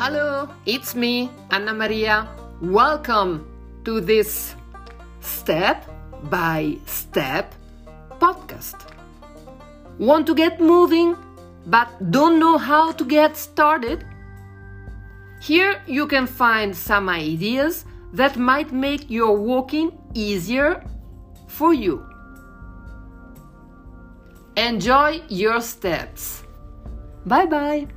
Hello, it's me, Anna Maria. Welcome to this step by step podcast. Want to get moving but don't know how to get started? Here you can find some ideas that might make your walking easier for you. Enjoy your steps. Bye bye.